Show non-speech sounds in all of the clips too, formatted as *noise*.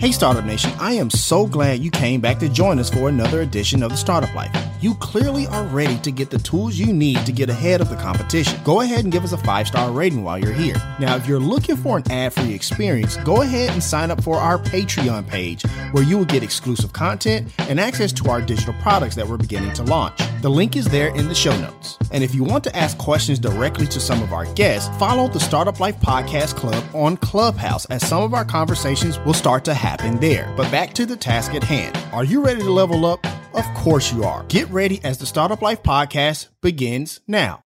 Hey, Startup Nation, I am so glad you came back to join us for another edition of the Startup Life. You clearly are ready to get the tools you need to get ahead of the competition. Go ahead and give us a five star rating while you're here. Now, if you're looking for an ad free experience, go ahead and sign up for our Patreon page where you will get exclusive content and access to our digital products that we're beginning to launch. The link is there in the show notes. And if you want to ask questions directly to some of our guests, follow the Startup Life Podcast Club on Clubhouse as some of our conversations will start to happen there. But back to the task at hand. Are you ready to level up? Of course you are. Get ready as the Startup Life Podcast begins now.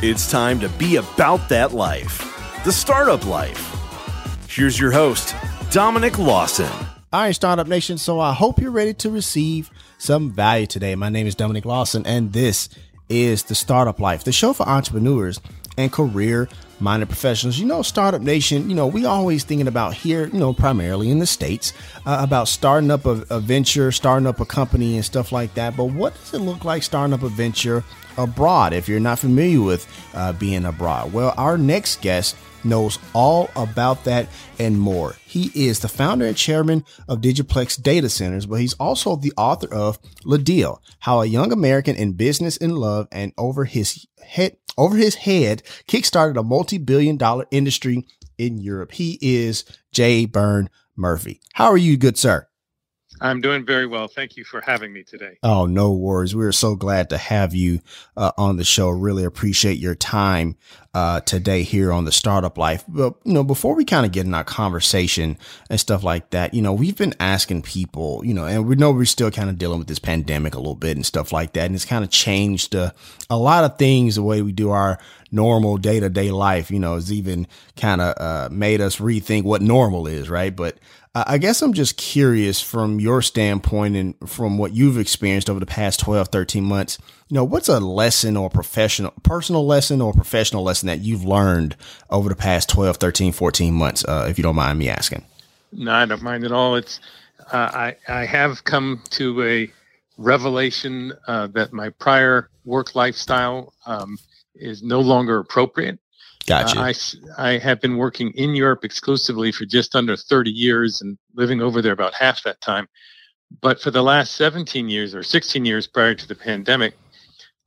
It's time to be about that life, the startup life. Here's your host, Dominic Lawson. All right, Startup Nation. So I hope you're ready to receive some value today. My name is Dominic Lawson, and this is the Startup Life, the show for entrepreneurs and career minded professionals. You know, Startup Nation, you know, we always thinking about here, you know, primarily in the States, uh, about starting up a, a, venture, starting up a company and stuff like that. But what does it look like starting up a venture abroad if you're not familiar with uh, being abroad? Well, our next guest knows all about that and more. He is the founder and chairman of DigiPlex Data Centers, but he's also the author of Le Deal, How a Young American in Business in Love and Over His Head over his head kickstarted a multi-billion dollar industry in Europe. He is J. Byrne Murphy. How are you, good sir? I'm doing very well. Thank you for having me today. Oh, no worries. We're so glad to have you uh, on the show. Really appreciate your time uh, today here on the Startup Life. But, you know, before we kind of get in our conversation and stuff like that, you know, we've been asking people, you know, and we know we're still kind of dealing with this pandemic a little bit and stuff like that. And it's kind of changed uh, a lot of things, the way we do our normal day to day life, you know, it's even kind of uh, made us rethink what normal is, right? But I guess I'm just curious from your standpoint and from what you've experienced over the past 12, 13 months, you know, what's a lesson or professional, personal lesson or professional lesson that you've learned over the past 12, 13, 14 months, uh, if you don't mind me asking? No, I don't mind at all. It's, uh, I, I have come to a revelation uh, that my prior work lifestyle um, is no longer appropriate. Gotcha. Uh, I, I have been working in Europe exclusively for just under 30 years and living over there about half that time. But for the last 17 years or 16 years prior to the pandemic,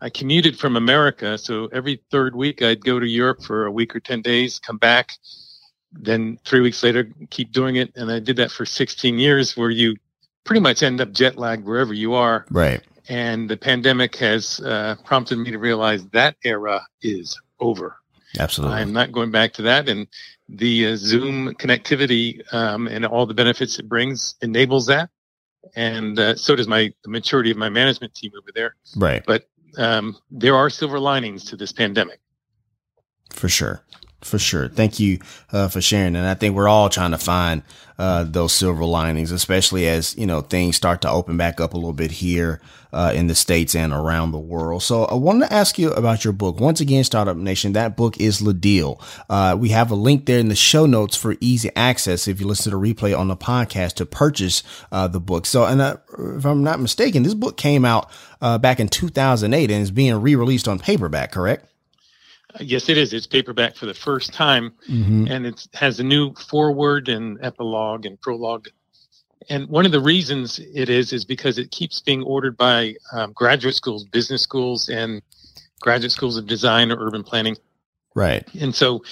I commuted from America. So every third week, I'd go to Europe for a week or 10 days, come back. Then three weeks later, keep doing it. And I did that for 16 years, where you pretty much end up jet lagged wherever you are. Right. And the pandemic has uh, prompted me to realize that era is over. Absolutely. I'm not going back to that. And the uh, Zoom connectivity um, and all the benefits it brings enables that. And uh, so does my the maturity of my management team over there. Right. But um, there are silver linings to this pandemic. For sure. For sure. Thank you uh, for sharing. And I think we're all trying to find uh, those silver linings, especially as, you know, things start to open back up a little bit here uh, in the States and around the world. So I wanted to ask you about your book. Once again, Startup Nation, that book is Le Deal. Uh, we have a link there in the show notes for easy access if you listen to the replay on the podcast to purchase uh, the book. So, and uh, if I'm not mistaken, this book came out back in 2008 and is being re-released on paperback, correct? Yes, it is. It's paperback for the first time, mm-hmm. and it has a new foreword and epilogue and prologue. And one of the reasons it is is because it keeps being ordered by um, graduate schools, business schools, and graduate schools of design or urban planning. Right. And so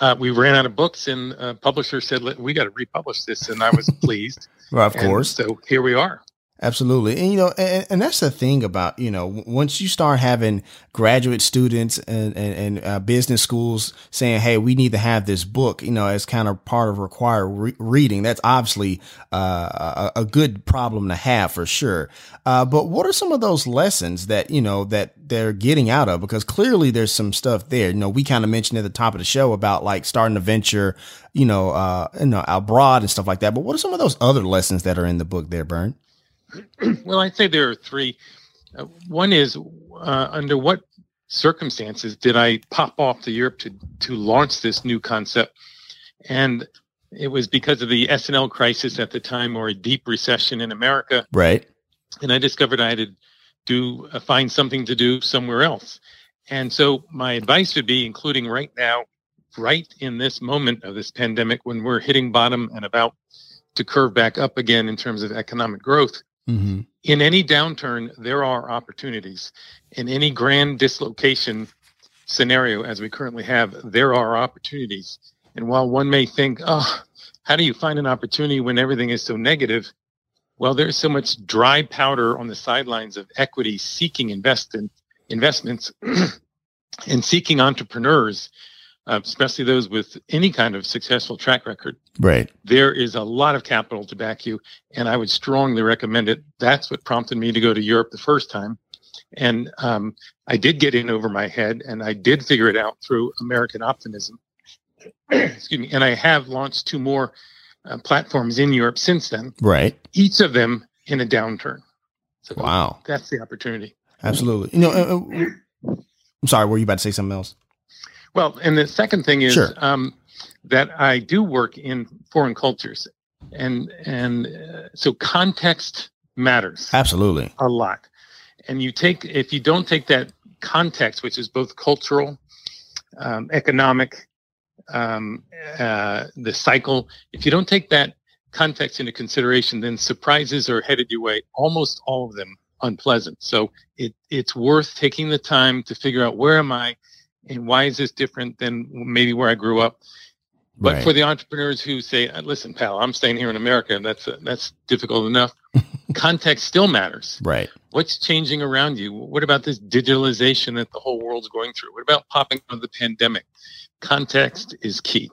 uh, we ran out of books, and a publisher said, "We got to republish this," and I was *laughs* pleased. well, of and course. So here we are. Absolutely. And, you know, and, and, that's the thing about, you know, once you start having graduate students and, and, and uh, business schools saying, Hey, we need to have this book, you know, as kind of part of required re- reading, that's obviously uh, a, a, good problem to have for sure. Uh, but what are some of those lessons that, you know, that they're getting out of? Because clearly there's some stuff there. You know, we kind of mentioned at the top of the show about like starting a venture, you know, uh, you know, abroad and stuff like that. But what are some of those other lessons that are in the book there, Byrne? *clears throat* well, I'd say there are three. Uh, one is uh, under what circumstances did I pop off to Europe to to launch this new concept? And it was because of the S&L crisis at the time, or a deep recession in America. Right. And I discovered I had to do uh, find something to do somewhere else. And so my advice would be, including right now, right in this moment of this pandemic, when we're hitting bottom and about to curve back up again in terms of economic growth. Mm-hmm. In any downturn, there are opportunities. In any grand dislocation scenario, as we currently have, there are opportunities. And while one may think, oh, how do you find an opportunity when everything is so negative? Well, there's so much dry powder on the sidelines of equity seeking invest in, investments *clears throat* and seeking entrepreneurs uh, especially those with any kind of successful track record. Right. There is a lot of capital to back you, and I would strongly recommend it. That's what prompted me to go to Europe the first time. And um, I did get in over my head, and I did figure it out through American optimism. *clears throat* Excuse me. And I have launched two more uh, platforms in Europe since then. Right. Each of them in a downturn. So wow. That's the opportunity. Absolutely. You know, uh, uh I'm sorry. Were you about to say something else? Well, and the second thing is sure. um, that I do work in foreign cultures, and and uh, so context matters absolutely a lot. And you take if you don't take that context, which is both cultural, um, economic, um, uh, the cycle, if you don't take that context into consideration, then surprises are headed your way. Almost all of them unpleasant. So it it's worth taking the time to figure out where am I and why is this different than maybe where I grew up? But right. for the entrepreneurs who say, uh, "Listen, pal, I'm staying here in America, and that's uh, that's difficult enough," *laughs* context still matters. Right. What's changing around you? What about this digitalization that the whole world's going through? What about popping of the pandemic? Context is key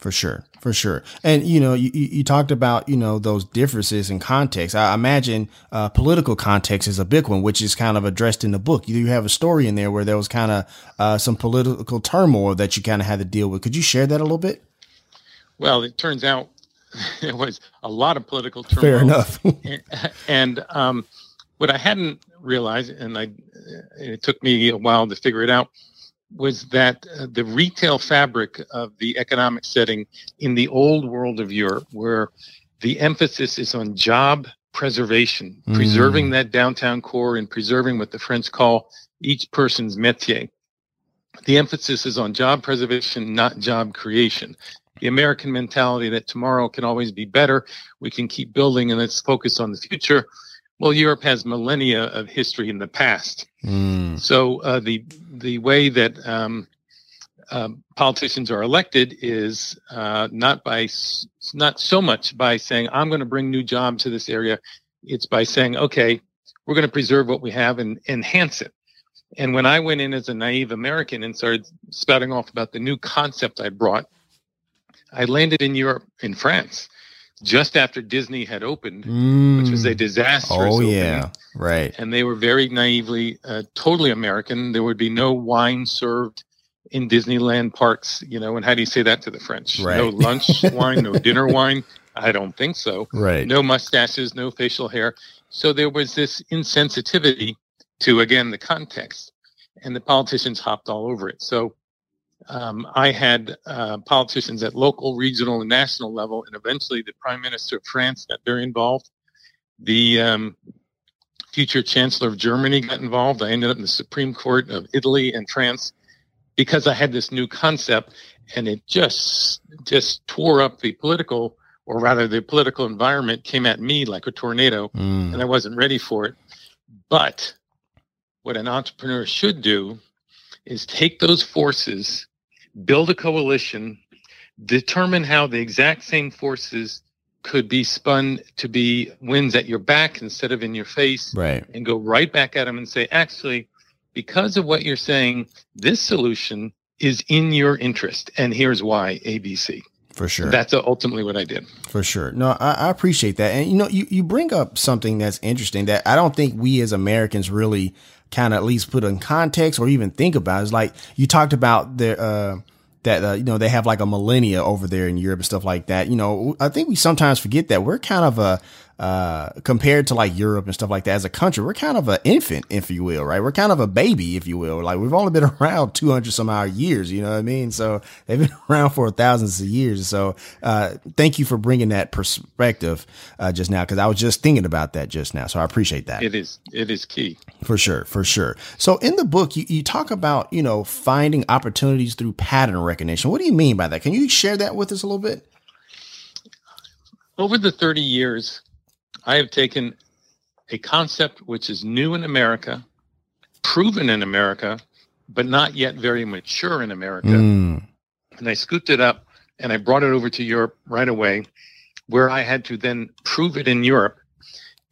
for sure for sure. And you know you, you talked about you know those differences in context. I imagine uh, political context is a big one which is kind of addressed in the book. You have a story in there where there was kind of uh, some political turmoil that you kind of had to deal with. Could you share that a little bit? Well it turns out *laughs* there was a lot of political turmoil. fair enough. *laughs* And, and um, what i hadn't realized and i it took me a while to figure it out was that uh, the retail fabric of the economic setting in the old world of Europe, where the emphasis is on job preservation, mm. preserving that downtown core and preserving what the French call each person's métier. The emphasis is on job preservation, not job creation. The American mentality that tomorrow can always be better, we can keep building and let's focus on the future. Well, Europe has millennia of history in the past. Mm. So uh, the the way that um, uh, politicians are elected is uh, not by not so much by saying I'm going to bring new jobs to this area. It's by saying, okay, we're going to preserve what we have and enhance it. And when I went in as a naive American and started spouting off about the new concept I brought, I landed in Europe, in France, just after Disney had opened, mm. which was a mm. disastrous. Oh opening. yeah, right. And they were very naively, uh, totally American. There would be no wine served in Disneyland parks. You know, and how do you say that to the French? Right. No lunch *laughs* wine, no dinner wine. I don't think so. Right. No mustaches, no facial hair. So there was this insensitivity to again the context, and the politicians hopped all over it. So um, I had uh, politicians at local, regional, and national level, and eventually the Prime Minister of France got very involved. The um, future Chancellor of Germany got involved. I ended up in the Supreme Court of Italy and France because I had this new concept, and it just just tore up the political, or rather, the political environment came at me like a tornado, mm. and I wasn't ready for it. But what an entrepreneur should do is take those forces build a coalition, determine how the exact same forces could be spun to be winds at your back instead of in your face, right? And go right back at them and say, actually, because of what you're saying, this solution is in your interest, and here's why ABC. For sure. That's ultimately what I did. For sure. No, I, I, appreciate that. And you know, you, you bring up something that's interesting that I don't think we as Americans really kind of at least put in context or even think about. It's like you talked about the uh, that uh, you know they have like a millennia over there in Europe and stuff like that. You know, I think we sometimes forget that we're kind of a uh, compared to like Europe and stuff like that as a country, we're kind of an infant, if you will, right? We're kind of a baby, if you will. Like we've only been *laughs* around 200 some odd years, you know what I mean? So they've been *laughs* around for thousands of years. So, uh, thank you for bringing that perspective, uh, just now. Cause I was just thinking about that just now. So I appreciate that. It is, it is key. For sure. For sure. So in the book, you, you talk about, you know, finding opportunities through pattern recognition. What do you mean by that? Can you share that with us a little bit? over the 30 years, I have taken a concept which is new in America, proven in America, but not yet very mature in America. Mm. And I scooped it up and I brought it over to Europe right away, where I had to then prove it in Europe.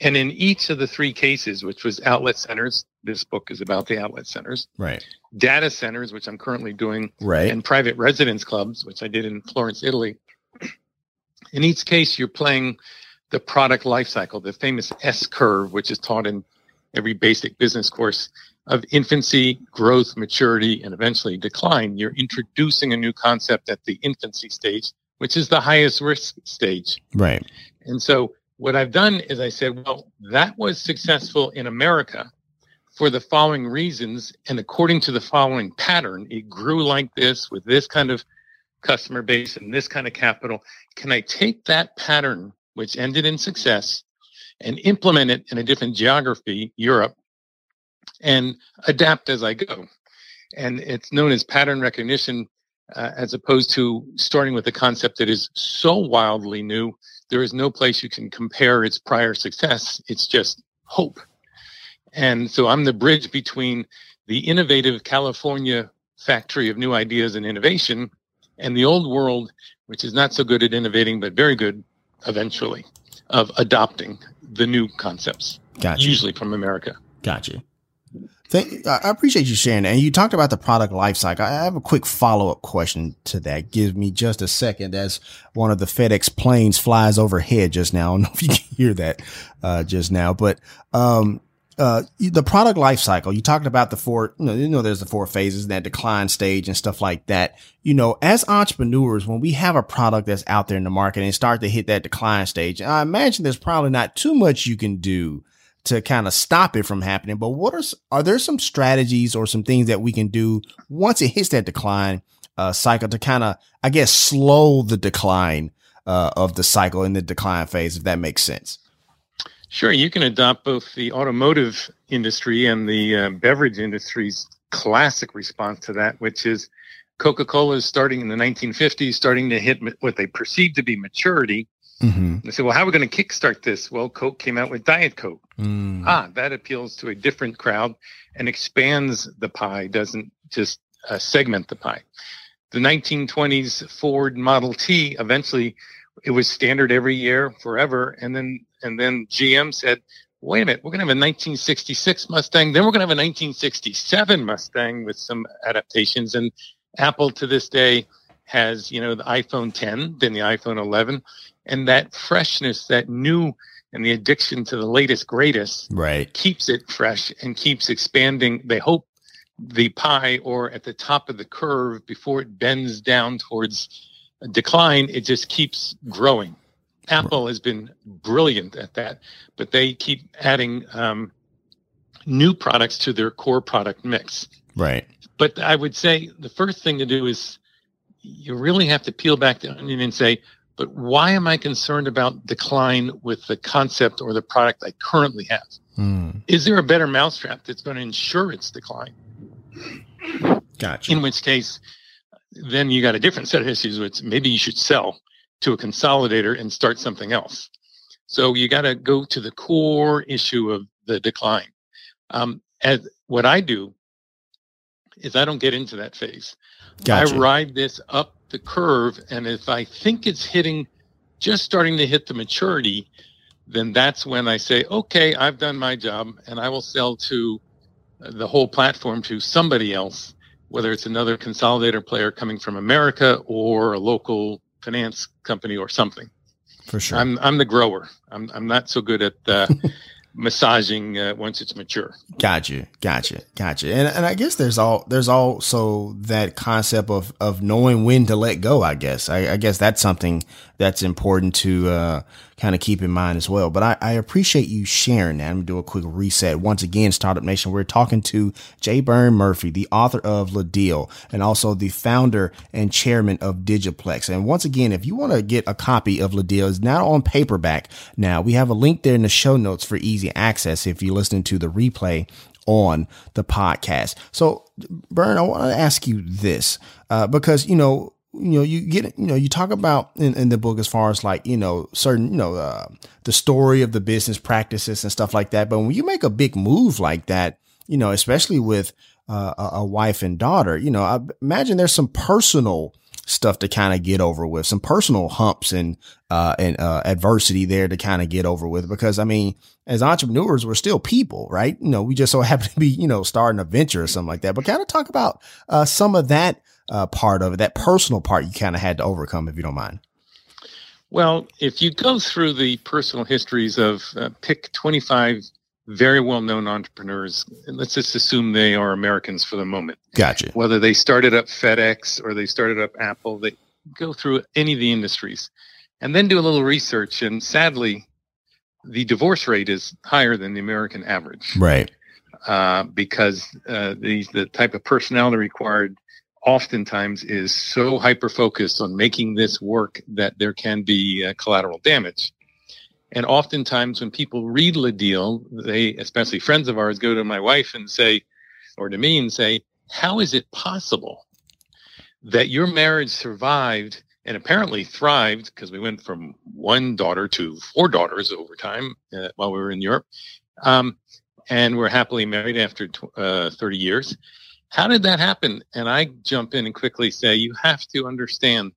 And in each of the three cases, which was outlet centers, this book is about the outlet centers, Right. data centers, which I'm currently doing, Right. and private residence clubs, which I did in Florence, Italy. *clears throat* In each case, you're playing the product life cycle, the famous S curve, which is taught in every basic business course of infancy, growth, maturity, and eventually decline. You're introducing a new concept at the infancy stage, which is the highest risk stage. right. And so what I've done is I said, well, that was successful in America for the following reasons. And according to the following pattern, it grew like this with this kind of customer base and this kind of capital. Can I take that pattern, which ended in success, and implement it in a different geography, Europe, and adapt as I go? And it's known as pattern recognition, uh, as opposed to starting with a concept that is so wildly new there is no place you can compare its prior success. It's just hope. And so I'm the bridge between the innovative California factory of new ideas and innovation and the old world, which is not so good at innovating, but very good eventually of adopting the new concepts, Gotcha. usually from America. Gotcha. Thank, I I appreciate you sharing that. And you talked about the product life cycle. I have a quick follow up question to that. Give me just a second as one of the FedEx planes flies overhead just now. *laughs* I don't know if you can hear that, uh, just now, but, um, uh, the product life cycle, you talked about the four, you know, you know, there's the four phases, that decline stage and stuff like that. You know, as entrepreneurs, when we have a product that's out there in the market and start to hit that decline stage, I imagine there's probably not too much you can do to kind of stop it from happening. But what are, are there some strategies or some things that we can do once it hits that decline, uh, cycle to kind of, I guess, slow the decline, uh, of the cycle in the decline phase, if that makes sense? Sure, you can adopt both the automotive industry and the uh, beverage industry's classic response to that, which is Coca Cola is starting in the 1950s, starting to hit what they perceive to be maturity. Mm-hmm. They say, well, how are we going to kickstart this? Well, Coke came out with Diet Coke. Mm. Ah, that appeals to a different crowd and expands the pie, doesn't just uh, segment the pie. The 1920s Ford Model T eventually it was standard every year forever, and then and then GM said, "Wait a minute, we're going to have a 1966 Mustang, then we're going to have a 1967 Mustang with some adaptations." And Apple to this day has you know the iPhone 10, then the iPhone 11, and that freshness, that new and the addiction to the latest greatest Right. keeps it fresh and keeps expanding they hope the pie or at the top of the curve before it bends down towards decline it just keeps growing apple has been brilliant at that but they keep adding um, new products to their core product mix Right. but I would say the first thing to do is you really have to peel back the onion and say, but why am I concerned about decline with the concept or the product I currently have? Mm. Is there a better mousetrap that's going to ensure its decline? Gotcha. In which case, then you got a different set of issues, which maybe you should sell to a consolidator and start something else. So you got to go to the core issue of the decline. Um, as what I do is I don't get into that phase. Gotcha. I ride this up the curve, and if I think it's hitting, just starting to hit the maturity, then that's when I say, okay, I've done my job, and I will sell to uh, the whole platform to somebody else, whether it's another consolidator player coming from America or a local finance company or something. For sure. I'm I'm the grower. I'm I'm not so good at uh, *laughs* massaging uh, once it's mature. Gotcha, gotcha, gotcha. And and I guess there's all there's also that concept of of knowing when to let go. I guess I, I guess that's something that's important to uh, kind of keep in mind as well. But I, I appreciate you sharing that. I'm gonna do a quick reset once again. Startup Nation. We're talking to J. Byrne Murphy, the author of Le Deal, and also the founder and chairman of DigiPlex. And once again, if you want to get a copy of Le Deal, it's now on paperback. Now we have a link there in the show notes for easy access if you're listening to the replay on the podcast. So, Byrne, I want to ask you this uh, because you know you know, you get, you know, you talk about in, in the book as far as like, you know, certain, you know, uh, the story of the business practices and stuff like that. But when you make a big move like that, you know, especially with uh, a, wife and daughter, you know, I imagine there's some personal stuff to kind of get over with, some personal humps and uh, and uh, adversity there to kind of get over with. Because I mean, as entrepreneurs, we're still people, right? You know, we just so *laughs* happen to be, you know, starting a venture or something like that. But kind of talk about uh, some of that uh, part of it, that personal part you kind of had to overcome, if you don't mind. Well, if you go through the personal histories of uh, pick 25 very well known entrepreneurs, and let's just assume they are Americans for the moment. Gotcha. Whether they started up FedEx or they started up Apple, they go through any of the industries and then do a little research. And sadly, the divorce rate is higher than the American average. Right. Uh, because uh, the, the type of personality required oftentimes is so hyper focused on making this work that there can be uh, collateral damage. And oftentimes, when people read the deal, they, especially friends of ours, go to my wife and say, or to me and say, How is it possible that your marriage survived and apparently thrived? Because we went from one daughter to four daughters over time uh, while we were in Europe. Um, and we're happily married after tw- uh, 30 years. How did that happen? And I jump in and quickly say, You have to understand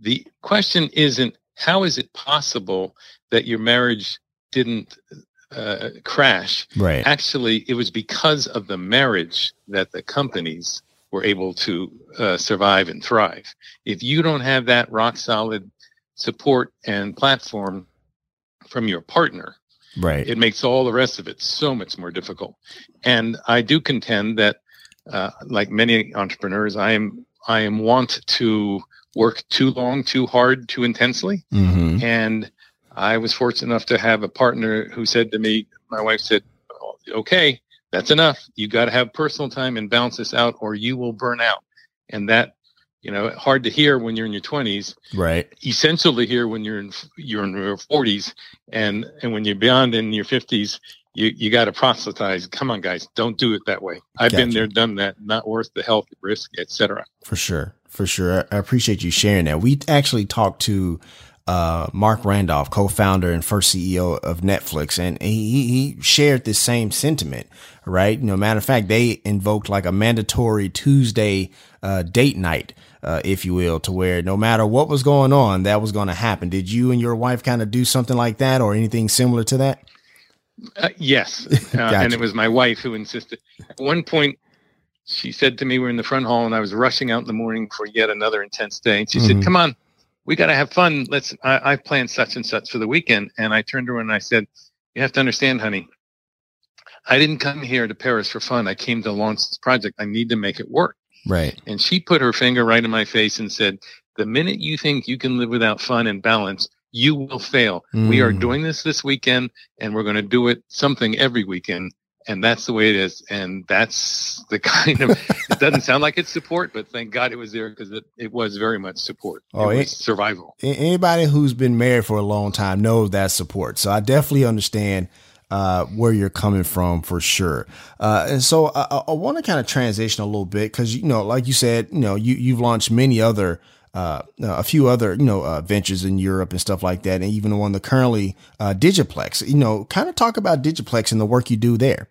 the question isn't how is it possible that your marriage didn't uh, crash? Right. Actually, it was because of the marriage that the companies were able to uh, survive and thrive. If you don't have that rock solid support and platform from your partner, right, it makes all the rest of it so much more difficult. And I do contend that, uh, like many entrepreneurs, I am I am want to work too long, too hard, too intensely, mm-hmm. and I was fortunate enough to have a partner who said to me, my wife said, okay, that's enough. You got to have personal time and balance this out or you will burn out. And that, you know, hard to hear when you're in your 20s. Right. Essential to hear when you're in you're in your 40s and and when you're beyond in your 50s, you you got to proselytize. Come on, guys, don't do it that way. I've gotcha. been there, done that. Not worth the health risk, etc. For sure, for sure. I appreciate you sharing that. We actually talked to uh, Marc Randolph, co-founder and first CEO of Netflix, and he, he shared this same sentiment, right? You know, matter of fact, they invoked like a mandatory Tuesday uh, date night, uh, if you will, to where no matter what was going on, that was going to happen. Did you and your wife kind of do something like that, or anything similar to that? Uh, yes, *laughs* uh, gotcha. and it was my wife who insisted. At one point, she said to me, "We're in the front hall, and I was rushing out in the morning for yet another intense day." And she mm-hmm. said, "Come on." we got to have fun. Let's, I, I've planned such and such for the weekend. And I turned to her and I said, you have to understand, honey, I didn't come here to Paris for fun. I came to launch this project. I need to make it work. Right. And she put her finger right in my face and said, the minute you think you can live without fun and balance, you will fail. Mm. We are mm. doing this this weekend and we're going to do it something every weekend and that's the way it is and that's the *laughs* kind of it doesn't sound like it's support but thank god it was there because it, it was very much support oh it was survival anybody who's been married for a long time knows that support so i definitely understand uh, where you're coming from for sure. Uh, and so I, I want to kind of transition a little bit because, you know, like you said, you know, you, you've launched many other uh, a few other you know uh, ventures in Europe and stuff like that, and even the one that currently uh, DigiPlex. You know, kind of talk about DigiPlex and the work you do there.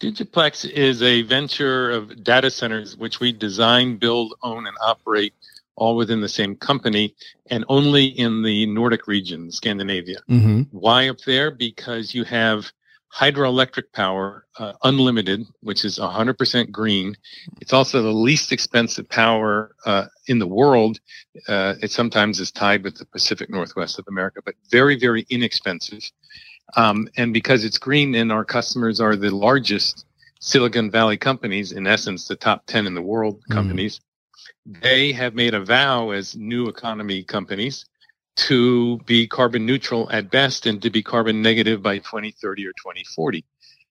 DigiPlex is a venture of data centers which we design, build, own, and operate all within the same company and only in the Nordic region, Scandinavia. Mm-hmm. Why up there? Because you have hydroelectric power, uh, unlimited, which is 100% green. It's also the least expensive power uh, in the world. Uh, it sometimes is tied with the Pacific Northwest of America, but very, very inexpensive. Um, and because it's green and our customers are the largest Silicon Valley companies, in essence, the top 10 in the world mm. companies, they have made a vow as new economy companies to be carbon neutral at best and to be carbon negative by 2030 or 2040.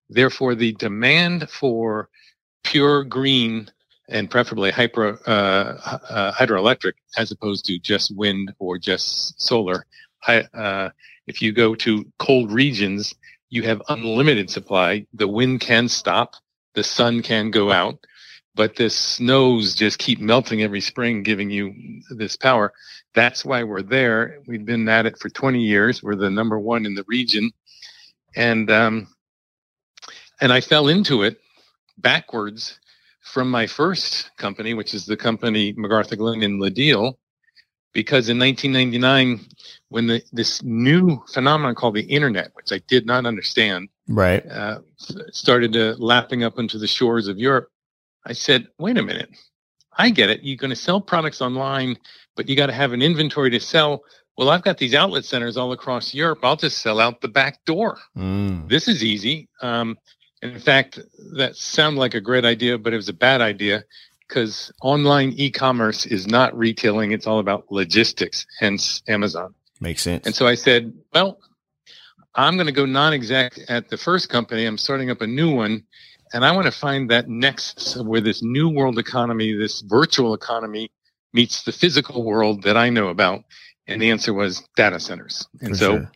Therefore, the demand for pure green and preferably hyper, uh, uh, hydroelectric as opposed to just wind or just solar uh, if you go to cold regions, you have unlimited supply. The wind can stop, the sun can go out, but the snows just keep melting every spring, giving you this power. That's why we're there. We've been at it for 20 years. We're the number one in the region, and um, and I fell into it backwards from my first company, which is the company McArthurGlen in Le Deal, because in 1999, when the, this new phenomenon called the internet, which I did not understand, right, uh, started uh, lapping up into the shores of Europe, I said, "Wait a minute, I get it. You're going to sell products online, but you got to have an inventory to sell." Well, I've got these outlet centers all across Europe. I'll just sell out the back door. Mm. This is easy. Um, in fact, that sounded like a great idea, but it was a bad idea because online e-commerce is not retailing; it's all about logistics. Hence, Amazon. Makes sense. And so I said, "Well, I'm going to go non-exec at the first company. I'm starting up a new one, and I want to find that next where this new world economy, this virtual economy, meets the physical world that I know about." And the answer was data centers. And For so sure.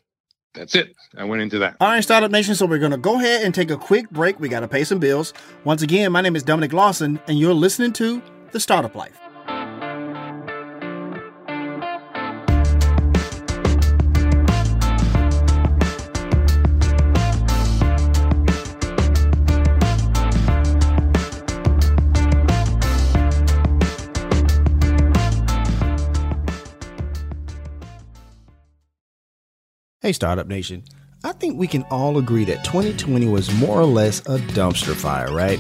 that's it. I went into that. All right, Startup Nation. So we're going to go ahead and take a quick break. We got to pay some bills. Once again, my name is Dominic Lawson, and you're listening to The Startup Life. Hey, Startup Nation. I think we can all agree that 2020 was more or less a dumpster fire, right?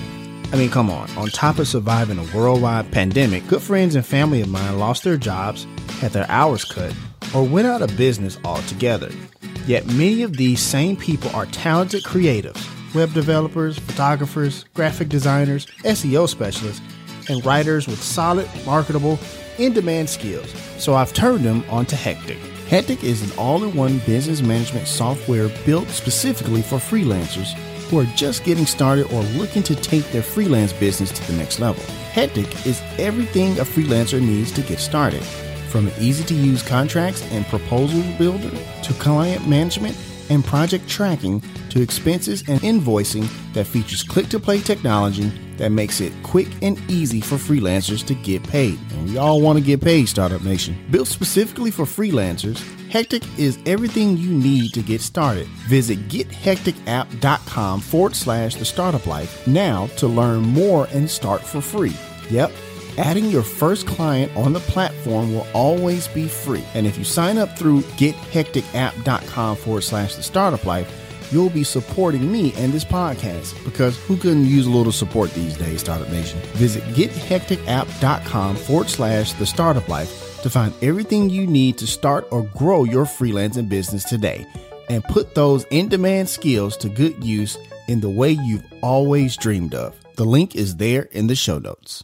I mean, come on. On top of surviving a worldwide pandemic, good friends and family of mine lost their jobs, had their hours cut, or went out of business altogether. Yet many of these same people are talented creatives, web developers, photographers, graphic designers, SEO specialists, and writers with solid, marketable, in demand skills. So I've turned them onto Hectic. Hectic is an all in one business management software built specifically for freelancers who are just getting started or looking to take their freelance business to the next level. Hectic is everything a freelancer needs to get started. From an easy to use contracts and proposal builder to client management and project tracking to expenses and invoicing that features click to play technology that makes it quick and easy for freelancers to get paid. And we all want to get paid, Startup Nation. Built specifically for freelancers, Hectic is everything you need to get started. Visit gethecticapp.com forward slash the startup life now to learn more and start for free. Yep. Adding your first client on the platform will always be free. And if you sign up through gethecticapp.com forward slash the startup life, you'll be supporting me and this podcast because who couldn't use a little support these days, Startup Nation? Visit gethecticapp.com forward slash the startup life to find everything you need to start or grow your freelancing business today and put those in demand skills to good use in the way you've always dreamed of. The link is there in the show notes.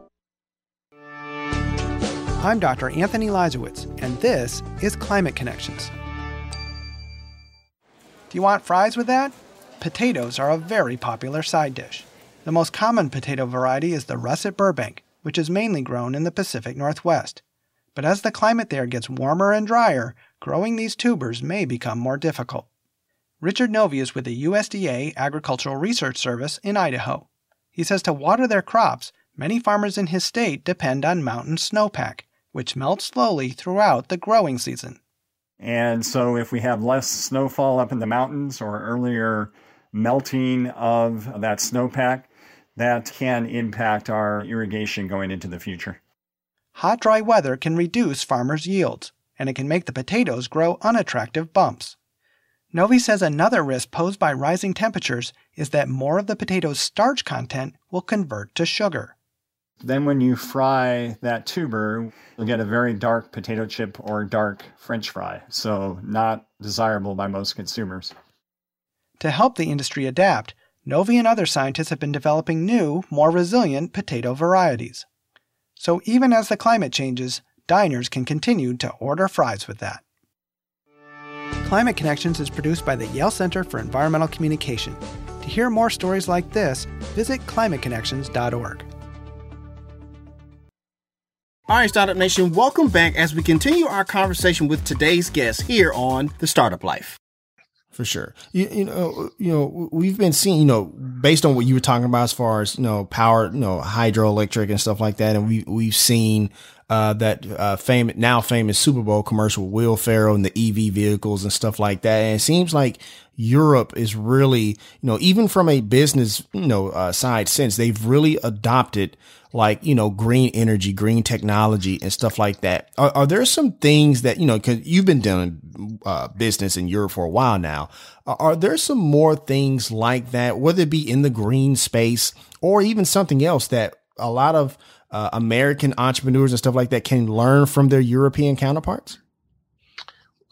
I'm Dr. Anthony Leiserowitz, and this is Climate Connections. Do you want fries with that? Potatoes are a very popular side dish. The most common potato variety is the russet Burbank, which is mainly grown in the Pacific Northwest. But as the climate there gets warmer and drier, growing these tubers may become more difficult. Richard Novy is with the USDA Agricultural Research Service in Idaho. He says to water their crops, many farmers in his state depend on mountain snowpack, which melt slowly throughout the growing season. And so, if we have less snowfall up in the mountains or earlier melting of that snowpack, that can impact our irrigation going into the future. Hot, dry weather can reduce farmers' yields, and it can make the potatoes grow unattractive bumps. Novy says another risk posed by rising temperatures is that more of the potato's starch content will convert to sugar. Then, when you fry that tuber, you'll get a very dark potato chip or dark french fry, so not desirable by most consumers. To help the industry adapt, Novy and other scientists have been developing new, more resilient potato varieties. So even as the climate changes, diners can continue to order fries with that. Climate Connections is produced by the Yale Center for Environmental Communication. To hear more stories like this, visit climateconnections.org. All right, Startup Nation, welcome back as we continue our conversation with today's guest here on The Startup Life. For sure. You, you know, you know, we've been seeing, you know, based on what you were talking about as far as, you know, power, you know, hydroelectric and stuff like that. And we, we've seen, uh, that, uh, famous, now famous Super Bowl commercial with Will Ferrell and the EV vehicles and stuff like that. And it seems like Europe is really, you know, even from a business, you know, uh, side sense, they've really adopted like, you know, green energy, green technology and stuff like that. Are, are there some things that, you know, cause you've been doing, uh, business in Europe for a while now. Are, are there some more things like that, whether it be in the green space or even something else that a lot of, uh, American entrepreneurs and stuff like that can learn from their European counterparts?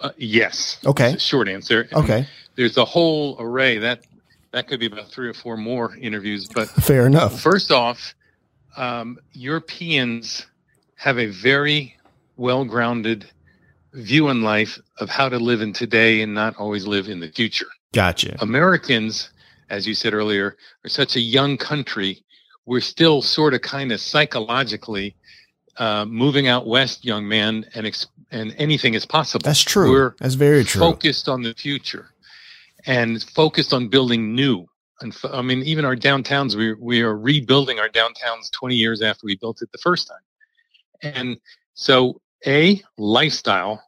Uh, yes. Okay. Short answer. Okay. There's a whole array that that could be about three or four more interviews. But *laughs* fair enough. First off, um, Europeans have a very well-grounded view in life of how to live in today and not always live in the future. Gotcha. Americans, as you said earlier, are such a young country. We're still sort of kind of psychologically uh, moving out west, young man, and ex- and anything is possible. That's true. We're That's very true. focused on the future and focused on building new. And I mean, even our downtowns, we we are rebuilding our downtowns 20 years after we built it the first time. And so, a lifestyle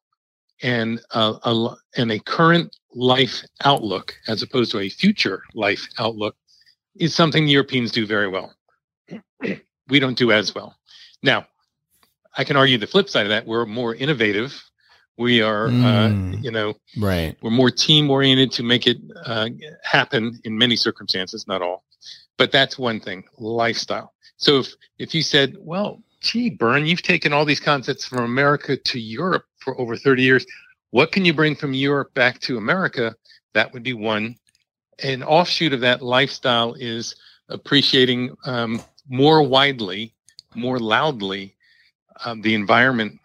and a, a and a current life outlook, as opposed to a future life outlook, is something the Europeans do very well. we don't do as well. Now, I can argue the flip side of that. We're more innovative. We are, Mm. uh, you know, Right. we're more team oriented to make it uh, happen in many circumstances, not all. But that's one thing, lifestyle. So if if you said, well, gee, Byrne, you've taken all these concepts from America to Europe for over 30 years. What can you bring from Europe back to America? That would be one. An offshoot of that lifestyle is appreciating um, more widely, more loudly, um, the environment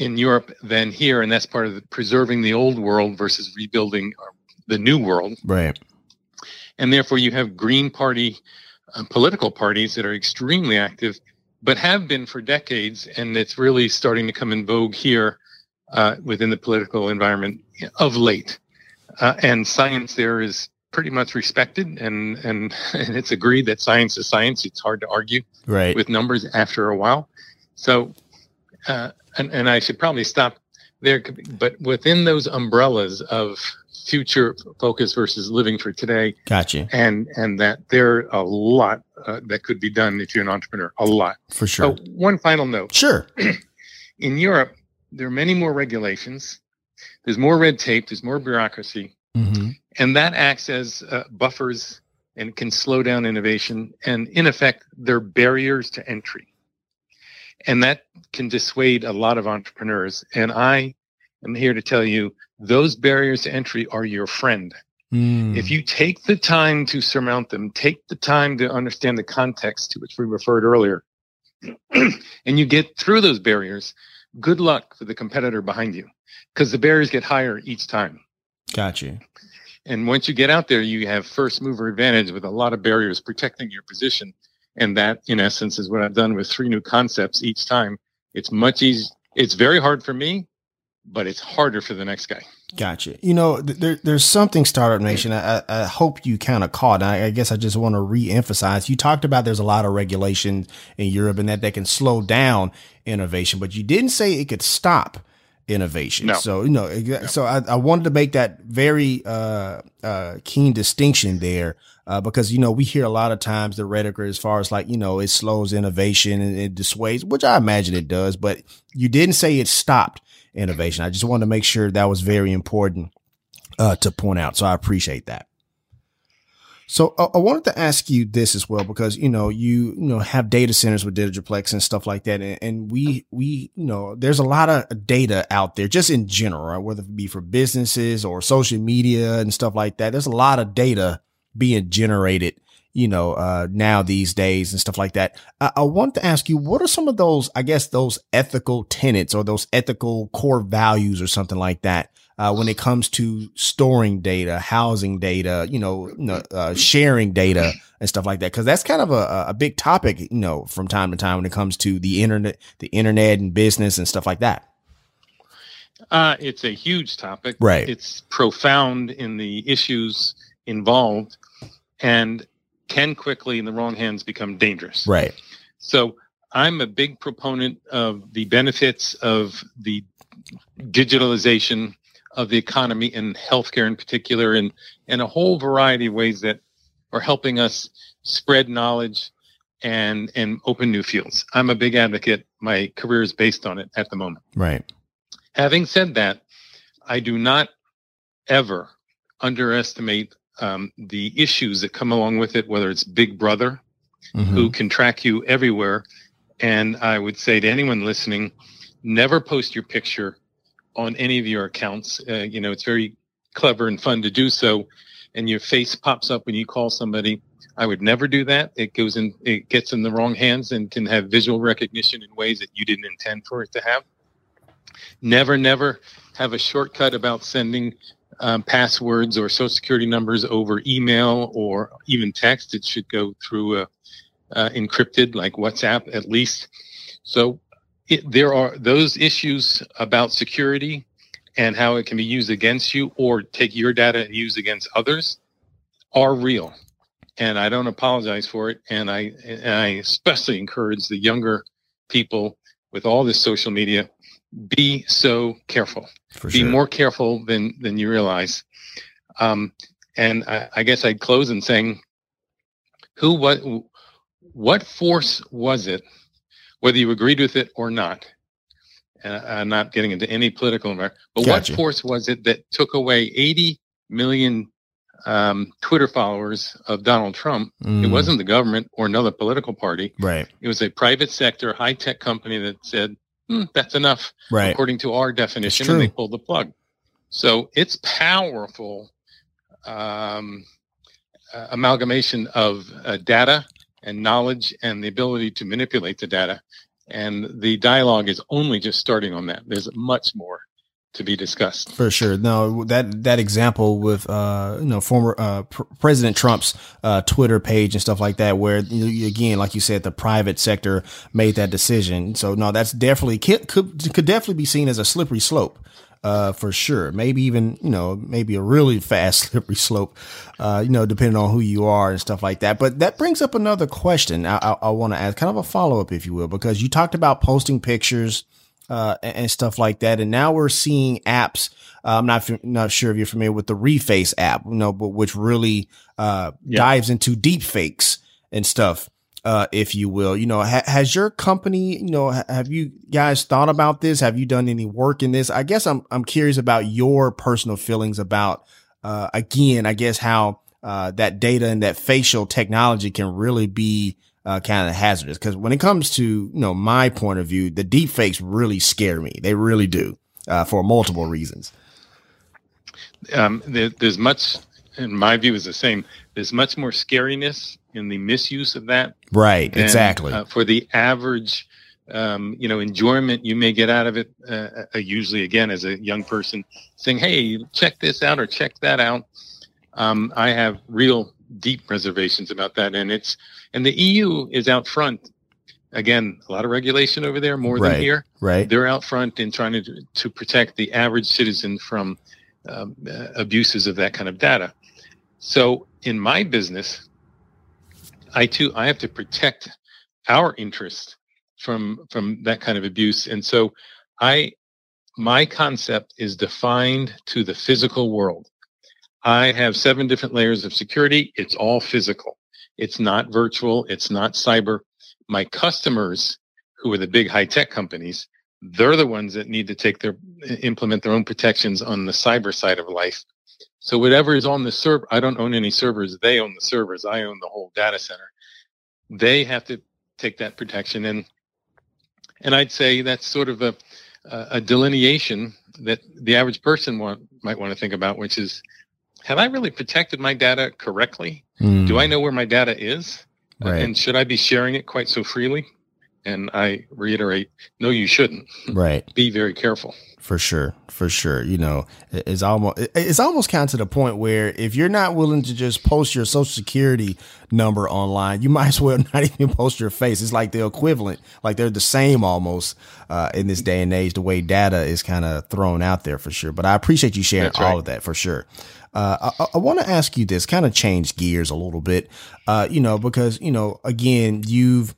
in Europe than here, and that's part of the, preserving the old world versus rebuilding uh, the new world. Right. And therefore, you have Green Party uh, political parties that are extremely active, but have been for decades, and it's really starting to come in vogue here uh, within the political environment of late. Uh, and science there is pretty much respected, and, and *laughs* and it's agreed that science is science. It's hard to argue Right. with numbers after a while. So, uh, and, and I should probably stop there, but within those umbrellas of future focus versus living for today, Gotcha. and and that there are a lot uh, that could be done if you're an entrepreneur. A lot. For sure. Oh, one final note: Sure. *clears throat* in Europe, there are many more regulations. There's more red tape. There's more bureaucracy hmm and that acts as uh, buffers and can slow down innovation and in effect they're barriers to entry and that can dissuade a lot of entrepreneurs and i am here to tell you those barriers to entry are your friend Mm. if you take the time to surmount them take the time to understand the context to which we referred earlier *clears throat* and you get through those barriers good luck for the competitor behind you because the barriers get higher each time Gotcha. and once you get out there, you have first mover advantage with a lot of barriers protecting your position. And that, in essence, is what I've done with three new concepts each time. It's much easier. It's very hard for me, but it's harder for the next guy. Gotcha. You know, there, there's something Startup Nation. I, I hope you kind of caught. I, I guess I just want to re-emphasize. You talked about there's a lot of regulation in Europe and that they can slow down innovation, but you didn't say it could stop innovation. No. So you know, exa- so I, I wanted to make that very uh, uh, keen distinction there. Uh, because you know we hear a lot of times the rhetoric as far as like you know it slows innovation and it dissuades, which I imagine it does. But you didn't say it stopped innovation. I just wanted to make sure that was very important uh, to point out. So I appreciate that. So uh, I wanted to ask you this as well because you know you you know have data centers with DigiPlex and stuff like that, and, and we we you know there's a lot of data out there just in general, right? whether it be for businesses or social media and stuff like that. There's a lot of data being generated you know, uh, now these days and stuff like that. I, I want to ask you, what are some of those, I guess, those ethical tenets or those ethical core values or something like that uh, when it comes to storing data, housing data, you know, uh, sharing data and stuff like that? Because that's kind of a, a big topic, you know, from time to time when it comes to the internet, the internet and business and stuff like that. Uh, it's a huge topic. Right. It's profound in the issues involved. And can quickly in the wrong hands become dangerous. Right. So I'm a big proponent of the benefits of the digitalization of the economy and healthcare in particular, and, and a whole variety of ways that are helping us spread knowledge and and open new fields. I'm a big advocate. My career is based on it at the moment. Right. Having said that, I do not ever underestimate um, the issues that come along with it, whether it's Big Brother, mm-hmm. who can track you everywhere. And I would say to anyone listening, never post your picture on any of your accounts. Uh, you know, it's very clever and fun to do so. And your face pops up when you call somebody. I would never do that. It goes in, it gets in the wrong hands and can have visual recognition in ways that you didn't intend for it to have. Never, never have a shortcut about sending um, passwords or social security numbers over email or even text. It should go through a, uh, encrypted like WhatsApp at least. So it, there are those issues about security and how it can be used against you or take your data and use against others are real. And I don't apologize for it. And I, and I especially encourage the younger people with all this social media be so careful. For be sure. more careful than than you realize. Um, and I, I guess I'd close in saying, who what what force was it, whether you agreed with it or not? And I'm not getting into any political, matter, but gotcha. what force was it that took away 80 million um, Twitter followers of Donald Trump? Mm. It wasn't the government or another political party. Right. It was a private sector high tech company that said, mm, that's enough, right. according to our definition, and they pulled the plug. So it's powerful um, uh, amalgamation of uh, data and knowledge and the ability to manipulate the data. And the dialogue is only just starting on that. There's much more to be discussed. For sure. No, that that example with uh you know former uh pr- President Trump's uh Twitter page and stuff like that where again like you said the private sector made that decision. So no, that's definitely could could, definitely be seen as a slippery slope. Uh, for sure. Maybe even, you know, maybe a really *laughs* fast slippery slope, uh, you know, depending on who you are and stuff like that. But that brings up another question I, I, I want to ask, kind of a follow up, if you will, because you talked about posting pictures, uh, and stuff like that. And now we're seeing apps. Uh, I'm not not sure if you're familiar with the Reface app, you know, but which really uh, yeah. dives into deep fakes and stuff, uh, if you will. You know, ha- has your company, you know, ha- have you guys thought about this? Have you done any work in this? I guess I'm I'm curious about your personal feelings about, uh, again, I guess how uh, that data and that facial technology can really be uh, kind of hazardous because when it comes to you know my point of view, the deep fakes really scare me. They really do uh, for multiple reasons. Um, there, there's much, in my view, is the same. There's much more scariness in the misuse of that. Right. Than, exactly. Uh, for the average, um, you know, enjoyment you may get out of it. Uh, uh, usually, again, as a young person, saying, "Hey, check this out" or "Check that out." Um, I have real deep reservations about that, and it's and the EU is out front. Again, a lot of regulation over there, more right, than here. Right. They're out front in trying to to protect the average citizen from um, uh, abuses of that kind of data. So in my business, I too I have to protect our interest from from that kind of abuse, and so I my concept is defined to the physical world. I have seven different layers of security. It's all physical. It's not virtual. It's not cyber. My customers, who are the big high tech companies, they're the ones that need to take their implement their own protections on the cyber side of life. So whatever is on the server, I don't own any servers. They own the servers. I own the whole data center. They have to take that protection and and I'd say that's sort of a a delineation that the average person want, might want to think about, which is have I really protected my data correctly? Mm. Do I know where my data is? Right. And should I be sharing it quite so freely? And I reiterate, no, you shouldn't. Right. Be very careful. For sure, for sure. You know, it's almost it's almost kind of to the point where if you're not willing to just post your social security number online, you *laughs* might as well not even post your face. It's like the equivalent, like they're the same almost uh, in this day and age. The way data is kind of thrown out there for sure. But I appreciate you sharing all of that for sure. Uh, I, I want to ask you this, kind of change gears a little bit, uh, you know, because you know, again, you've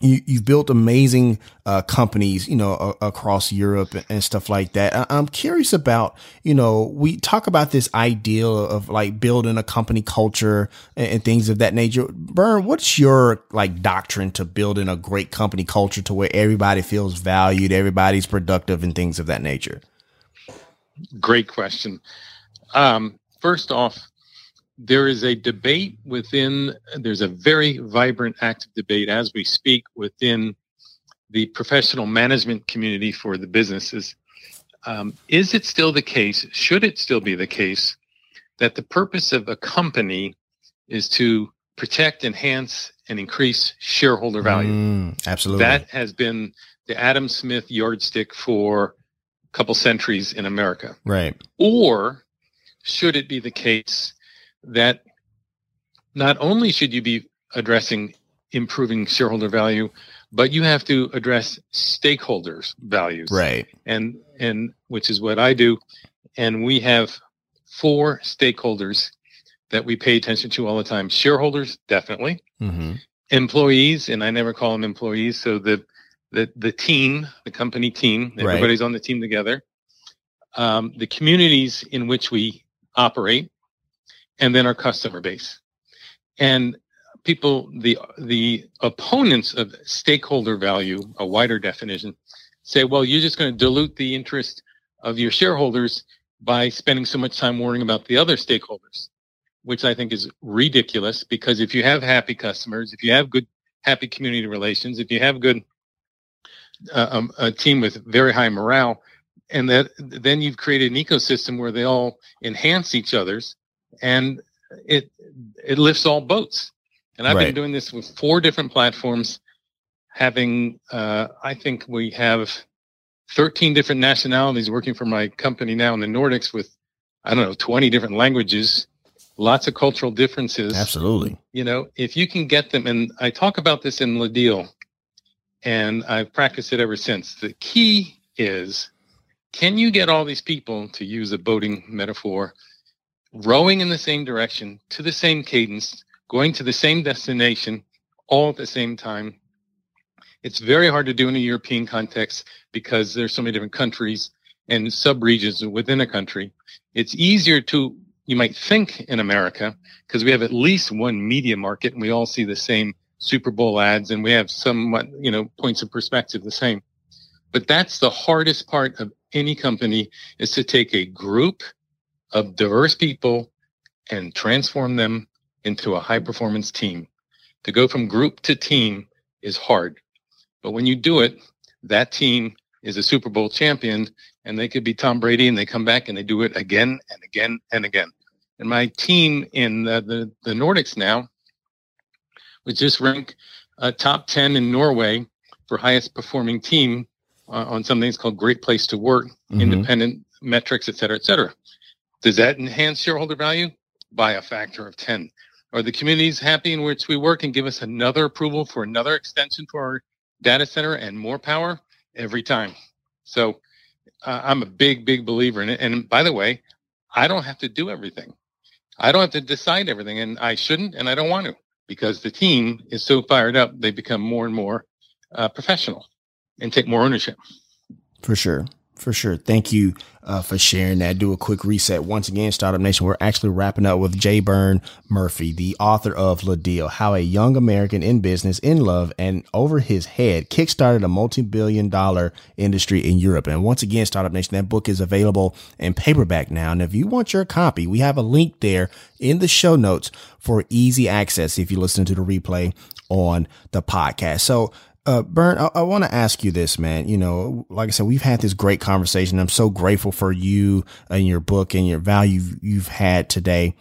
you, you've built amazing uh, companies, you know, across Europe and stuff like that. I, I'm curious about, you know, we talk about this ideal of like building a company culture and, and, things of that nature. Byrne, what's your like doctrine to building a great company culture to where everybody feels valued, everybody's productive, and things of that nature? Great question. Um, first off, there is a debate within, there's a very vibrant, active debate as we speak within the professional management community for the businesses. Um, is it still the case? Should it still be the case that the purpose of a company is to protect, enhance, and increase shareholder value? Mm, absolutely. That has been the Adam Smith yardstick for a couple centuries in America. Right. Or should it be the case that not only should you be addressing improving shareholder value, but you have to address stakeholders' values. Right. And and which is what I do. And we have four stakeholders that we pay attention to all the time. Shareholders, definitely. Mm-hmm. Employees, and I never call them employees. So the the the team, the company team, everybody's right. on the team together. Um, the communities in which we operate, and then our customer base. And people, the the opponents of stakeholder value, a wider definition, say, well, you're just going to dilute the interest of your shareholders by spending so much time worrying about the other stakeholders, which I think is ridiculous because if you have happy customers, if you have good, happy community relations, if you have good, uh, um, a team with very high morale, and that then you've created an ecosystem where they all enhance each other's and it it lifts all boats. And I've right. been doing this with four different platforms, having uh, I think we have 13 different nationalities working for my company now in the Nordics with I don't know 20 different languages, lots of cultural differences. Absolutely. You know, if you can get them, and I talk about this in Le Deal, and I've practiced it ever since. The key is, can you get all these people to use a boating metaphor? rowing in the same direction to the same cadence, going to the same destination all at the same time. It's very hard to do in a European context because there's so many different countries and sub-regions within a country. It's easier to, you might think in America, because we have at least one media market and we all see the same Super Bowl ads and we have somewhat, you know, points of perspective the same. But that's the hardest part of any company is to take a group of diverse people and transform them into a high performance team. To go from group to team is hard. But when you do it, that team is a Super Bowl champion and they could be Tom Brady and they come back and they do it again and again and again. And my team in the, the, the Nordics now was just ranked uh, top 10 in Norway for highest performing team uh, on something that's called Great Place to Work, mm-hmm. independent metrics, et cetera, et cetera. Does that enhance shareholder value? By a factor of 10. Are the communities happy in which we work and give us another approval for another extension for our data center and more power? Every time. So uh, I'm a big, big believer in it. And by the way, I don't have to do everything. I don't have to decide everything, and I shouldn't, and I don't want to, because the team is so fired up, they become more and more uh, professional and take more ownership. For sure. For sure. Thank you uh, for sharing that. Do a quick reset. Once again, Startup Nation, we're actually wrapping up with J. Byrne Murphy, the author of Le Deal, how a young American in business, in love, and over his head kickstarted a multi-billion dollar industry in Europe. And once again, Startup Nation, that book is available in paperback now. And if you want your copy, we have a link there in the show notes for easy access if you listen to the replay on the podcast. So Uh, Byrne, I, I want to ask you this, man. You know, like I said, we've had this great conversation. I'm so grateful for you and your book and your value you've had today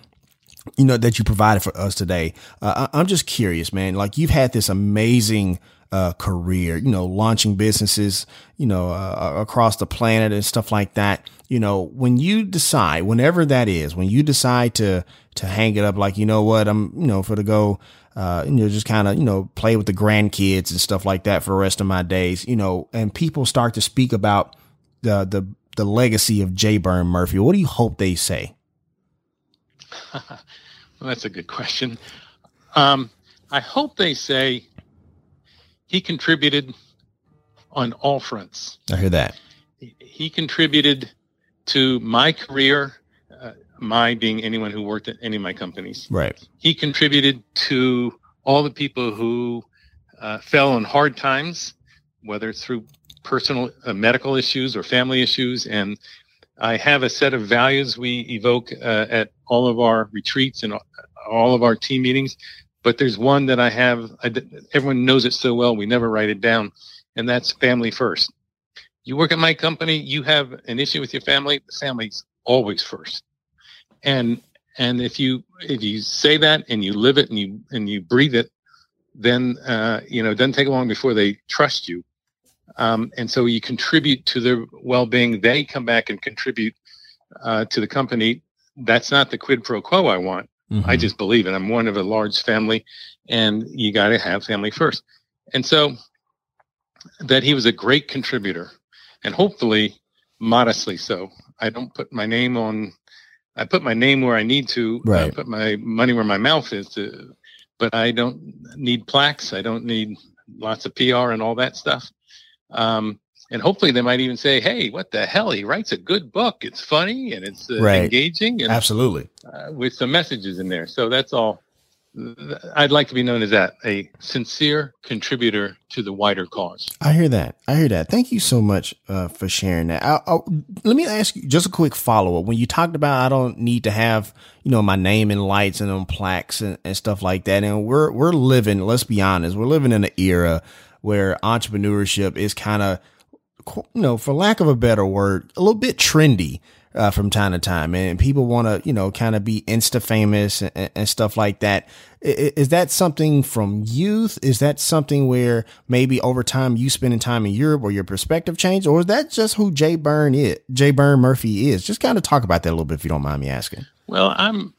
you know, that you provided for us today. Uh, I, am just curious, man. Like you've had this amazing uh, career, you know, launching businesses, you know, uh, across the planet and stuff like that. You know, when you decide, whenever that is, when you decide to to hang it up, like you know what, I'm, you know, for to go, uh, you know, just kind of, you know, play with the grandkids and stuff like that for the rest of my days, you know, and people start to speak about the the the legacy of J. Byrne Murphy. What do you hope they say? well, *laughs* that's a good question. Um, I hope they say he contributed on all fronts. I hear that. He, he contributed to my career, my being anyone who worked at any of my companies. Right. He contributed to all the people who uh, fell on hard times, whether it's through personal uh, medical issues or family issues. And I have a set of values we evoke uh, at all of our retreats and all of our team meetings but there's one that I have. I, everyone knows it so well. We never write it down, and that's family first. You work at my company. You have an issue with your family. The family's always first, and and if you if you say that and you live it and you and you breathe it, then uh, you know it doesn't take long before they trust you. Um, and so you contribute to their well-being. They come back and contribute uh, to the company. That's not the quid pro quo I want. Mm-hmm. I just believe it. I'm one of a large family, and you got to have family first. And so that he was a great contributor, and hopefully modestly so. I don't put my name on. I put my name where I need to. Right. I put my money where my mouth is. To, but I don't need plaques. I don't need lots of PR and all that stuff. Um, and hopefully they might even say, "Hey, what the hell? He writes a good book. It's funny and it's uh, right. engaging, and absolutely uh, with some messages in there." So that's all. I'd like to be known as that a sincere contributor to the wider cause. I hear that. I hear that. Thank you so much uh, for sharing that. I'll, I'll, let me ask you just a quick follow up. When you talked about I don't need to have you know my name in lights and on plaques and, and stuff like that, and we're we're living. Let's be honest, we're living in an era where entrepreneurship is kind of you know, for lack of a better word, a little bit trendy uh, from time to time, and people want to, you know, kind of be insta famous and, and, stuff like that. Is that something from youth? Is that something where maybe over time you spending time in Europe or your perspective changed, or is that just who J. Byrne is? J. Byrne Murphy is. Just kind of talk about that a little bit, if you don't mind me asking. Well, I'm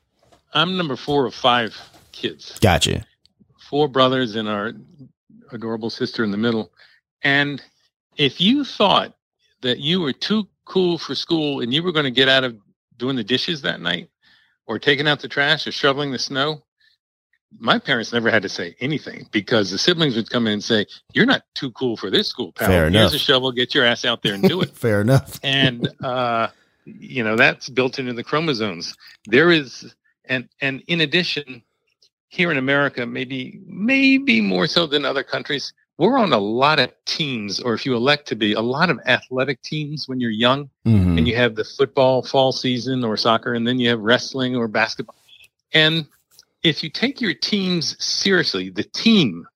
I'm number four of five kids. Gotcha. Four brothers and our adorable sister in the middle, and if you thought that you were too cool for school and you were going to get out of doing the dishes that night or taking out the trash or shoveling the snow, my parents never had to say anything because the siblings would come in and say, "You're not too cool for this school, pal. Fair Here's enough. a shovel. Get your ass out there and do it." *laughs* Fair enough. *laughs* and uh, you know that's built into the chromosomes. There is, and and in addition, here in America, maybe maybe more so than other countries, we're on a lot of teams, or if you elect to be, a lot of athletic teams when you're young, mm-hmm. and you have the football fall season or soccer, and then you have wrestling or basketball. And if you take your teams seriously, the team,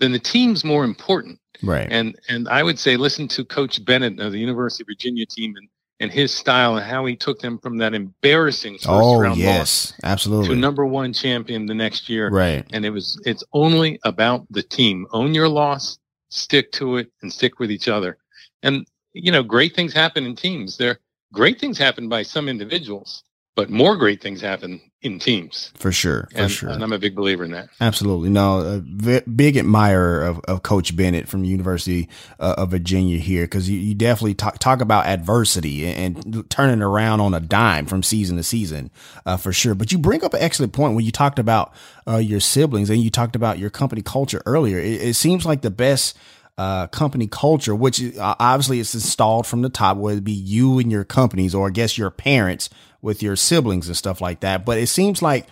then the team's more important. Right. And and I would say listen to Coach Bennett of the University of Virginia team and and his style and how he took them from that embarrassing first oh, round yes, absolutely to number one champion the next year. Right. And it was it's only about the team. Own your loss, stick to it, and stick with each other. And you know, great things happen in teams. There great things happen by some individuals, but more great things happen in teams. For sure. For and, sure. And I'm a big believer in that. Absolutely. No, a v- big admirer of, of Coach Bennett from University uh, of Virginia here because you, you definitely talk, talk about adversity and, and, turning around on a dime from season to season uh, for sure. But you bring up an excellent point when you talked about uh, your siblings and you talked about your company culture earlier. It, it seems like the best. Uh, company culture, which uh, obviously is installed from the top, whether it be you and your companies, or I guess your parents with your siblings and stuff like that. But it seems like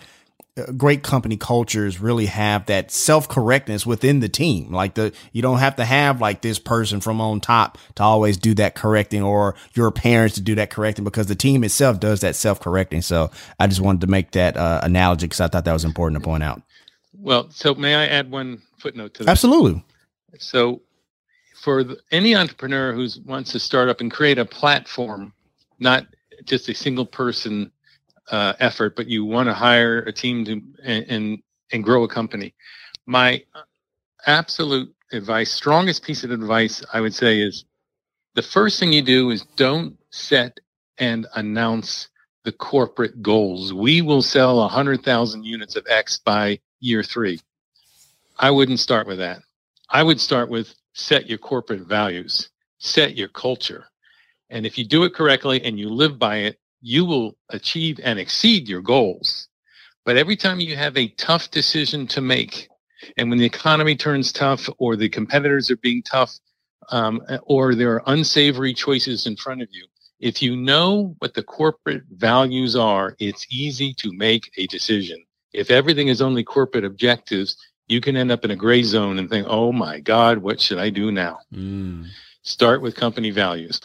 uh, great company cultures really have that self correctness within the team. Like the, you don't have to have like this person from on top to always do that correcting or your parents to do that correcting because the team itself does that self correcting. So I just wanted to make that uh, analogy because I thought that was important to point out. Well, so may I add one footnote to that? Absolutely. So, for the, any entrepreneur who wants to start up and create a platform, not just a single person uh, effort, but you want to hire a team to and, and and grow a company, my absolute advice, strongest piece of advice I would say is the first thing you do is don't set and announce the corporate goals. We will sell 100,000 units of X by year three. I wouldn't start with that. I would start with set your corporate values, set your culture. And if you do it correctly and you live by it, you will achieve and exceed your goals. But every time you have a tough decision to make, and when the economy turns tough or the competitors are being tough, um, or there are unsavory choices in front of you, if you know what the corporate values are, it's easy to make a decision. If everything is only corporate objectives, you can end up in a gray zone and think, oh my God, what should I do now? Mm. Start with company values.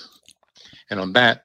And on that,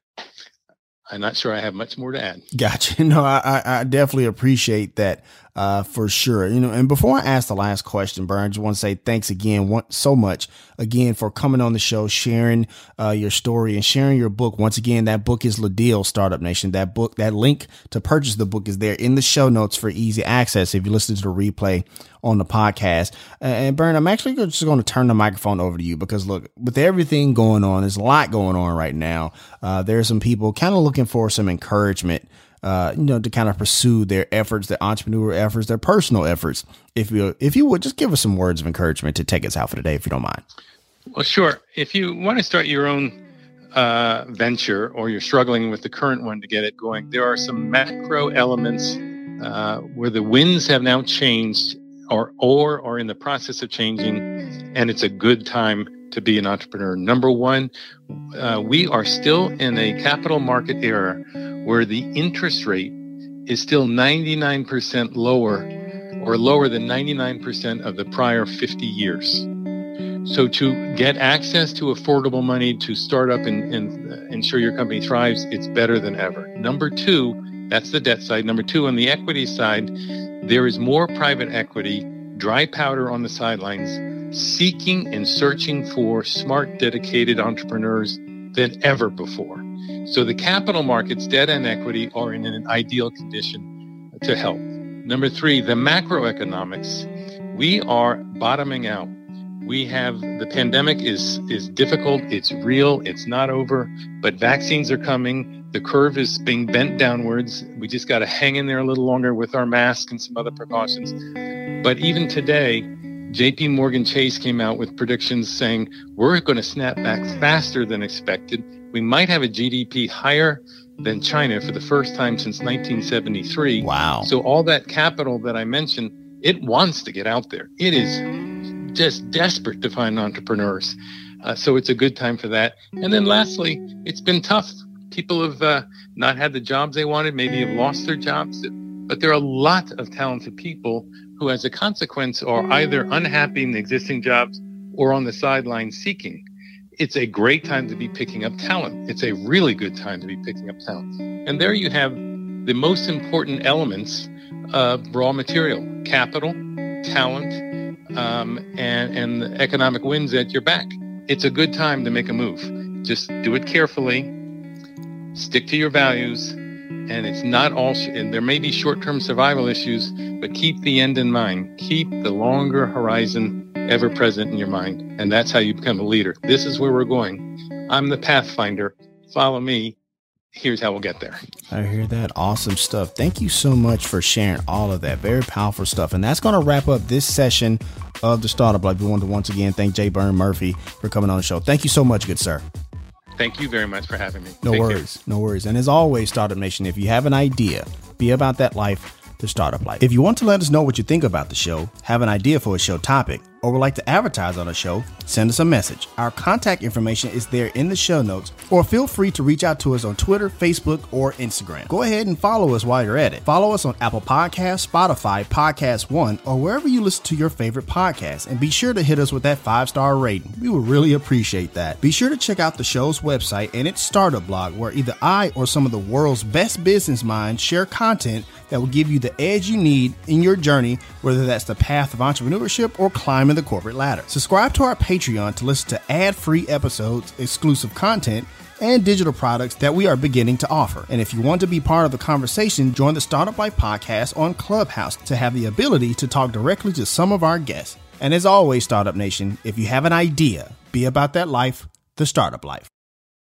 I'm not sure I have much more to add. Gotcha. *laughs* No, I, I definitely appreciate that uh, for sure. You know, and before I ask the last question, Byrne, I just want to say thanks again so much again for coming on the show, sharing uh, your story and sharing your book. Once again, that book is Le Deal Startup Nation. That book, that link to purchase the book is there in the show notes for easy access if you listen to the replay on the podcast. And Byrne, I'm actually just going to turn the microphone over to you because look, with everything going on, there's a lot going on right now. Uh, there are some people kind of looking for some encouragement uh, you know, to kind of pursue their efforts, their entrepreneur efforts, their personal efforts. If you if you would just give us some words of encouragement to take us out for today, if you don't mind. Well, sure. If you want to start your own uh, venture or you're struggling with the current one to get it going, there are some macro elements uh, where the winds have now changed or or are in the process of changing, and it's a good time to be an entrepreneur. Number one, uh, we are still in a capital market era where the interest rate is still 99% lower or lower than 99% of the prior 50 years. So to get access to affordable money to start up and, and uh, ensure your company thrives, it's better than ever. Number two, that's the debt side. Number two, on the equity side, there is more private equity, dry powder on the sidelines, seeking and searching for smart, dedicated entrepreneurs than ever before. So the capital markets, debt and equity, are in an ideal condition to help. Number three, the macroeconomics. We are bottoming out. We have the pandemic is is difficult. It's real. It's not over. But vaccines are coming. The curve is being bent downwards. We just got to hang in there a little longer with our mask and some other precautions. But even today, JP Morgan Chase came out with predictions saying we're going to snap back faster than expected we might have a GDP higher than China for the first time since 1973. Wow. So all that capital that I mentioned, it wants to get out there. It is just desperate to find entrepreneurs. Uh, so it's a good time for that. And then lastly, it's been tough. People have uh, not had the jobs they wanted, maybe have lost their jobs. But there are a lot of talented people who, as a consequence, are either unhappy in the existing jobs or on the sidelines seeking it's a great time to be picking up talent. It's a really good time to be picking up talent. And there you have the most important elements of raw material, capital, talent, um, and, and the economic winds at your back. It's a good time to make a move. Just do it carefully, stick to your values, and it's not all, and there may be short term survival issues, but keep the end in mind. Keep the longer horizon ever mm. present in your mind. And that's how you become a leader. This is where we're going. I'm the pathfinder. Follow me. Here's how we'll get there. I hear that. Awesome stuff. Thank you so much for sharing all of that. Very powerful stuff. And that's going to wrap up this session of the Startup Life. We want to once again thank J. Byrne Murphy for coming on the show. Thank you so much, good sir. Thank you very much for having me. No Take worries. Care. No worries. And as always, Startup Nation, if you have an idea, be about that life, the startup life. If you want to let us know what you think about the show, have an idea for a show topic, or would like to advertise on a show, send us a message. Our contact information is there in the show notes, or feel free to reach out to us on Twitter, Facebook, or Instagram. Go ahead and follow us while you're at it. Follow us on Apple Podcasts, Spotify, Podcast One, or wherever you listen to your favorite podcasts, and be sure to hit us with that five star rating. We would really appreciate that. Be sure to check out the show's website and its startup blog, where either I or some of the world's best business minds share content that will give you the edge you need in your journey, whether that's the path of entrepreneurship or climbing the corporate ladder. Subscribe to our Patreon to listen to ad free episodes, exclusive content, and digital products that we are beginning to offer. And if you want to be part of the conversation, join the Startup Life podcast on Clubhouse to have the ability to talk directly to some of our guests. And as always, Startup Nation, if you have an idea, be about that life, the startup life.